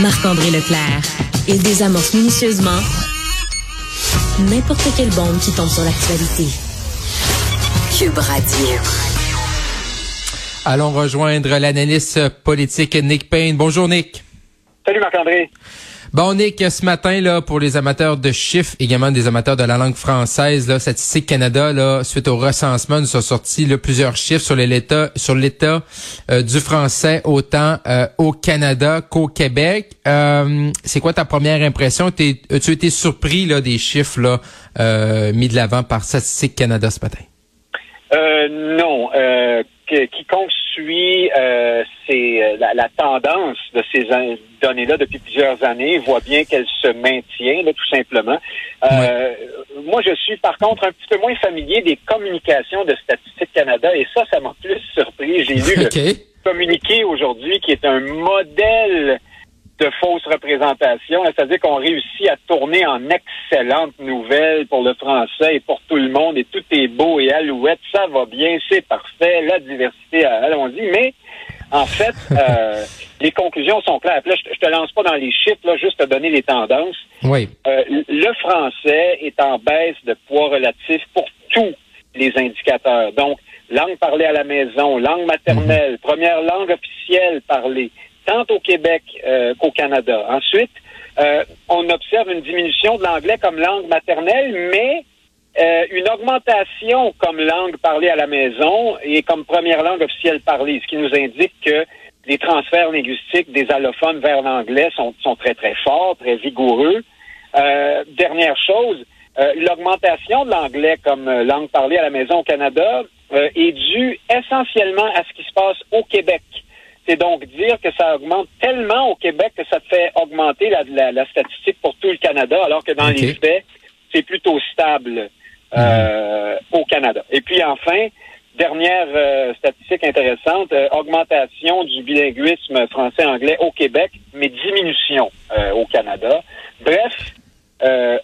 Marc-André Leclerc. Il désamorce minutieusement n'importe quelle bombe qui tombe sur l'actualité. Cube Radio. Allons rejoindre l'analyste politique Nick Payne. Bonjour Nick. Salut Marc-André. Bon, Nick, ce matin, là, pour les amateurs de chiffres, également des amateurs de la langue française, là, Statistique Canada, là, suite au recensement, nous sont sortis là, plusieurs chiffres sur l'état sur l'état euh, du français autant euh, au Canada qu'au Québec. Euh, c'est quoi ta première impression? As-tu été surpris là, des chiffres mis de l'avant par Statistique Canada ce matin? non. Quiconque suit c'est la, la, tendance de ces données-là depuis plusieurs années, voit bien qu'elle se maintient, là, tout simplement. Euh, moi, je suis par contre un petit peu moins familier des communications de Statistique Canada et ça, ça m'a plus surpris. J'ai lu le communiqué aujourd'hui qui est un modèle de fausse représentation, c'est-à-dire qu'on réussit à tourner en excellente nouvelle pour le français et pour tout le monde, et tout est beau et alouette, ça va bien, c'est parfait, la diversité, allons-y, mais en fait, euh, les conclusions sont claires. Là, je, te lance pas dans les chiffres, là, juste te donner les tendances. Oui. Euh, le français est en baisse de poids relatif pour tous les indicateurs. Donc, langue parlée à la maison, langue maternelle, mhm. première langue officielle parlée, tant au Québec euh, qu'au Canada. Ensuite, on observe une diminution de l'anglais comme langue maternelle, mais euh, une augmentation comme langue parlée à la maison et comme première langue officielle parlée, ce qui nous indique que les transferts linguistiques des allophones vers l'anglais sont, très, très forts, très vigoureux. Euh, dernière chose, euh, l'augmentation de l'anglais comme langue parlée à la maison au Canada est due essentiellement à ce qui se passe au Québec. C'est donc dire que ça augmente tellement au Québec que ça fait augmenter la, la, statistique pour tout le Canada, alors que dans les faits, c'est plutôt stable. Euh, au Canada. Et puis enfin, dernière euh, statistique intéressante, euh, augmentation du bilinguisme français-anglais au Québec, mais diminution au Canada. Bref,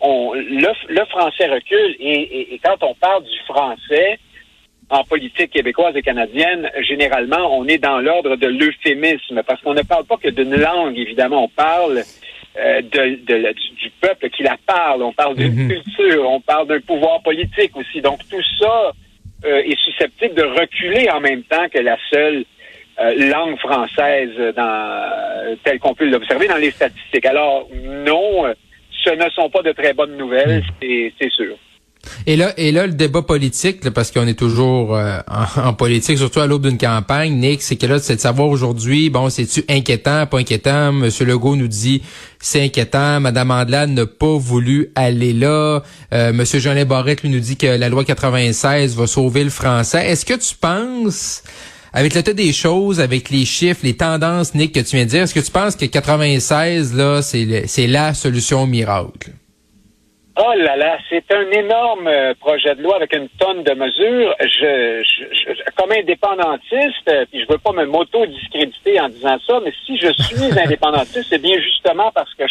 on, le, français recule et, et, quand on parle du français en politique québécoise et canadienne, généralement, on est dans l'ordre de l'euphémisme parce qu'on ne parle pas que d'une langue, évidemment, on parle euh, de, de, du, peuple qui la parle, on parle d'une mhm. culture, on parle d'un pouvoir politique aussi. Donc tout ça euh, est susceptible de reculer en même temps que la seule euh, langue française dans, telle qu'on peut l'observer dans les statistiques. Alors non, ce ne sont pas de très bonnes nouvelles, mhm. c'est sûr. Et là, et là, le débat politique, parce qu'on est toujours euh, en, politique, surtout à l'aube d'une campagne, Nick, c'est que là, c'est de savoir aujourd'hui, bon, c'est-tu inquiétant, pas inquiétant? Monsieur Legault nous dit c'est inquiétant. Madame Andelade n'a pas voulu aller là. Euh, Monsieur Jean Barrette lui nous dit que la loi 96 va sauver le français. Est-ce que tu penses avec l'état des choses, avec les chiffres, les tendances, Nick, que tu viens de dire, est-ce que tu penses que 96, là, c'est la solution miracle? Oh là là, c'est un énorme euh, projet de loi avec une tonne de mesures. Je, je, comme indépendantiste, euh, puis je veux pas me moto-discréditer en disant ça, mais si je suis indépendantiste, c'est bien justement parce que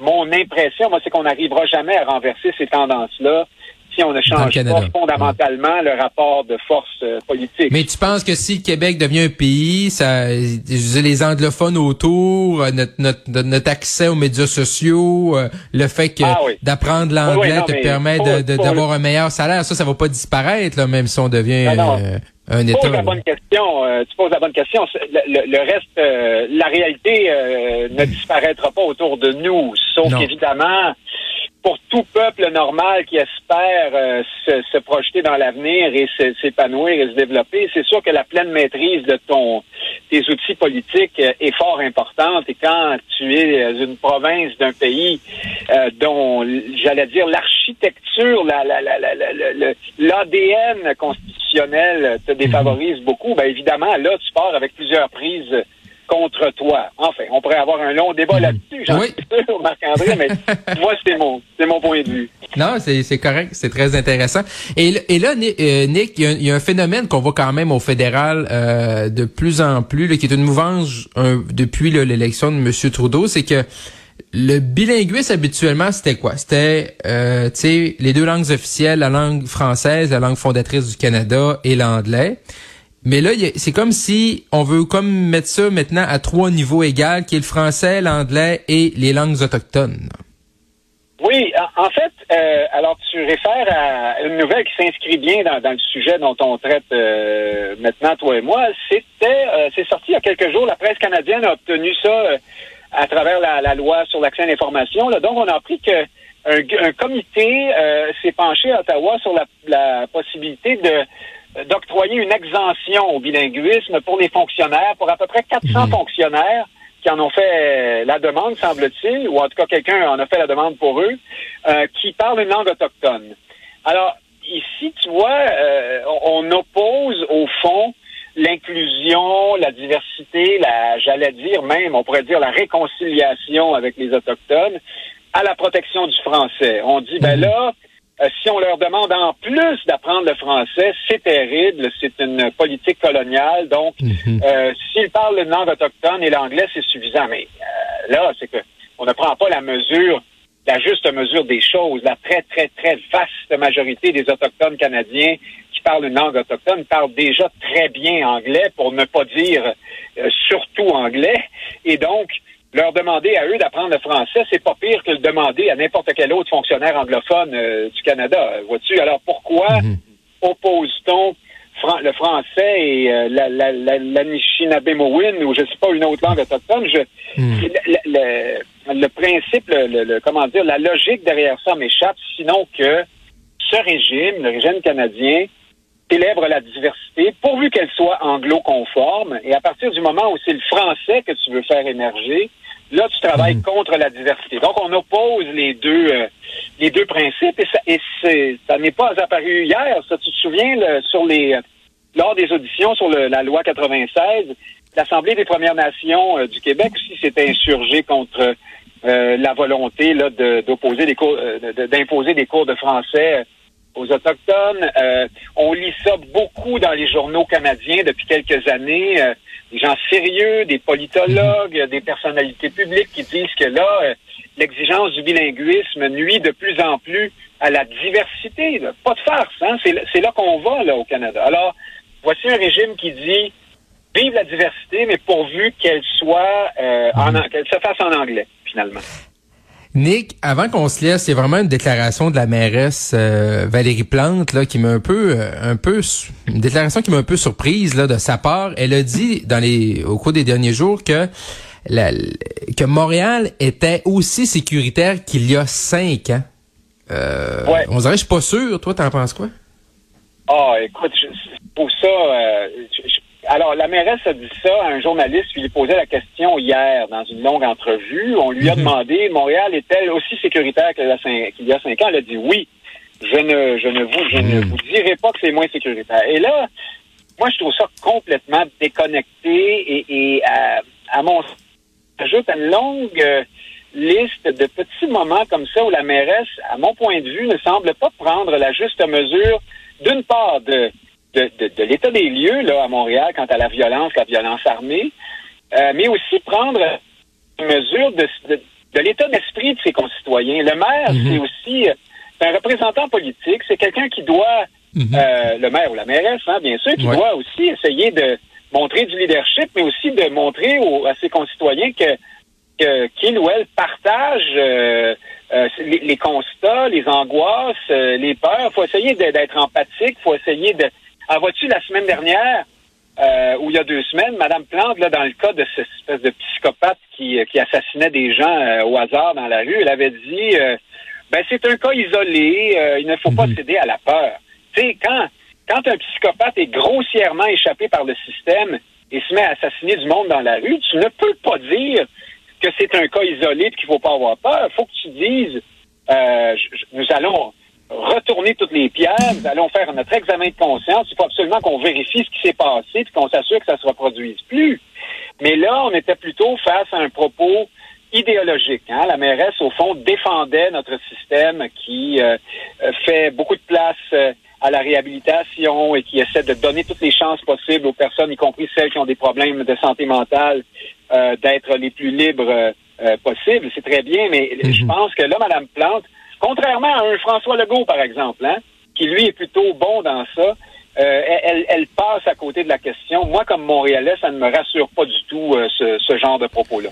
mon impression, moi, c'est qu'on n'arrivera jamais à renverser ces tendances-là si on ne change pas fondamentalement le rapport de force euh, politique. Mais tu penses que si le Québec devient un pays, ça, les anglophones autour, euh, notre, notre, notre accès aux médias sociaux, euh, le fait que ah d'apprendre l'anglais te permet d'avoir un meilleur salaire, ça, ça va pas disparaître, là, même si on devient un État. Tu poses la bonne question. tu poses la bonne question. Le, reste, la réalité ne disparaîtra pas autour de nous, sauf évidemment pour tout peuple normal qui espère euh, se, projeter dans l'avenir et s'épanouir et se développer, c'est sûr que la pleine maîtrise de ton tes outils politiques euh, est fort importante. Et quand tu es une province d'un pays euh, dont, j'allais dire, l'architecture, l'ADN la, la, constitutionnel te défavorise mhm. beaucoup, ben évidemment, là, tu pars avec plusieurs prises contre toi. Enfin, on pourrait avoir un long débat hmm. là-dessus, j'en suis sûr, Marc-André, mais moi, c'est mon, c'est mon point de vue. Non, c'est correct, c'est très intéressant. Et, et là, euh, Nick, il y, a un phénomène qu'on voit quand même au fédéral euh, de plus en plus, qui est une mouvance depuis l'élection de M. Trudeau, c'est que le bilinguisme habituellement c'était quoi? C'était euh, tu sais les deux langues officielles, la langue française, la langue fondatrice du Canada et l'anglais. Mais là, c'est comme si on veut comme mettre ça maintenant à trois niveaux égaux, qui est le français, l'anglais et les langues autochtones. Oui, en fait, euh, alors tu réfères à une nouvelle qui s'inscrit bien dans, le sujet dont on traite euh, maintenant, toi et moi. C'était, euh, c'est sorti il y a quelques jours. La presse canadienne a obtenu ça à travers la, loi sur l'accès à l'information. Donc, on a appris que un, comité s'est penché à Ottawa sur la possibilité de d'octroyer une exemption au bilinguisme pour les fonctionnaires, pour à peu près 400 mhm. fonctionnaires qui en ont fait la demande, semble-t-il, ou en tout cas quelqu'un en a fait la demande pour eux, euh, qui parlent une langue autochtone. Alors, ici, tu vois, euh, on oppose au fond l'inclusion, la diversité, la, j'allais dire même, on pourrait dire la réconciliation avec les autochtones à la protection du français. On dit, ben mhm. là, euh, si on leur demande en plus d'apprendre le français, c'est terrible, c'est une politique coloniale. Donc, mhm. euh, s'ils parlent le langue autochtone et l'anglais, c'est suffisant. Mais euh, là, c'est que on ne prend pas la mesure, la juste mesure des choses. La très, très, très vaste majorité des autochtones canadiens qui parlent une langue autochtone parlent déjà très bien anglais, pour ne pas dire surtout anglais. Et donc, leur demander à eux d'apprendre le français, c'est pas pire que le demander à n'importe quel autre fonctionnaire anglophone euh, du Canada. Vois-tu? Alors pourquoi mhm. oppose-t-on le français et euh, la, la, ou je sais pas une autre langue autochtone? Je, mhm. le, principe, le, comment dire, la logique derrière ça m'échappe, sinon que ce régime, le régime canadien, célèbre la diversité, pourvu qu'elle soit anglo-conforme. Et à partir du moment où c'est le français que tu veux faire émerger, Là, tu travailles mhm. contre la diversité. Donc, on oppose les deux, euh, les deux principes et ça, et ça n'est pas apparu hier. Ça, tu te souviens, sur les, lors des auditions sur la loi 96, l'Assemblée des Premières Nations euh, du Québec aussi s'est insurgée contre euh, la volonté là d'opposer des cours, d'imposer des cours de français aux autochtones. on lit ça beaucoup dans les journaux canadiens depuis quelques années des gens sérieux, des politologues, des personnalités publiques qui disent que là, euh, l'exigence du bilinguisme nuit de plus en plus à la diversité. Pas de farce, hein? c'est là qu'on va là au Canada. Alors, voici un régime qui dit vive la diversité, mais pourvu qu'elle soit euh, en qu'elle se fasse en anglais, finalement. Nick, avant qu'on se laisse, c'est vraiment une déclaration de la mairesse euh, Valérie Plante là qui m'a un peu euh, un peu une déclaration qui m'a un peu surprise là de sa part. Elle a dit dans les au cours des derniers jours que la, que Montréal était aussi sécuritaire qu'il y a cinq ans. Euh, On dirait, je suis pas sûr. Toi, t'en penses quoi? Ah, écoute, pour ça, euh, alors, la mairesse a dit ça à un journaliste qui lui posait la question hier dans une longue entrevue. On lui a mhm. demandé, Montréal est-elle aussi sécuritaire qu'il y a cinq ans? Elle a dit oui. Je ne, je ne vous, je ne mhm. vous dirai pas que c'est moins sécuritaire. Et là, moi, je trouve ça complètement déconnecté et, à, à mon ajoute une longue euh, liste de petits moments comme ça où la mairesse, à mon point de vue, ne semble pas prendre la juste mesure, d'une part, de de, l'état des lieux là à Montréal quant à la violence, la violence armée, euh, mais aussi prendre mesure de, de, l'état d'esprit de ses concitoyens. Le maire, mhm. c'est aussi euh, un représentant politique, c'est quelqu'un qui doit, mhm. euh, le maire ou la mairesse, hein, bien sûr, qui doit aussi essayer de montrer du leadership, mais aussi de montrer à ses concitoyens que qu'il ou elle partage les, les, constats, les angoisses, les peurs. Il faut essayer d'être empathique, il faut essayer de ah, vois-tu, la semaine dernière, euh, ou il y a deux semaines, Madame Plante, là, dans le cas de cette espèce de psychopathe qui, euh, qui assassinait des gens euh, au hasard dans la rue, elle avait dit euh, ben c'est un cas isolé, il ne faut pas mhm. céder à la peur. Tu sais, quand, quand un psychopathe est grossièrement échappé par le système et se met à assassiner du monde dans la rue, tu ne peux pas dire que c'est un cas isolé et qu'il faut pas avoir peur. Il faut que tu dises nous allons retourner toutes les pierres, nous allons faire notre examen de conscience. Il faut absolument qu'on vérifie ce qui s'est passé et qu'on s'assure que ça ne se reproduise plus. Mais là, on était plutôt face à un propos idéologique. Hein? La mairesse, au fond, défendait notre système qui euh, fait beaucoup de place euh, à la réhabilitation et qui essaie de donner toutes les chances possibles aux personnes, y compris celles qui ont des problèmes de santé mentale, euh, d'être les plus libres possibles. C'est très bien, mais je mhm. pense que là, Mme Plante, Contrairement à un François Legault, par exemple, hein, qui lui est plutôt bon dans ça, elle, elle, passe à côté de la question. Moi, comme Montréalais, ça ne me rassure pas du tout ce, ce genre de propos-là.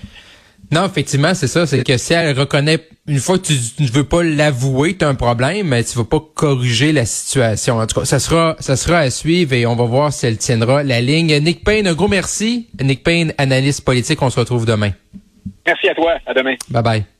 Non, effectivement, c'est ça. C'est que si elle reconnaît, une fois que tu ne veux pas l'avouer, tu as un problème, mais tu vas pas corriger la situation. En tout cas, ça sera, ça sera à suivre et on va voir si elle tiendra la ligne. Nick Payne, un gros merci. Nick Payne, analyste politique. On se retrouve demain. Merci à toi. À demain. Bye bye.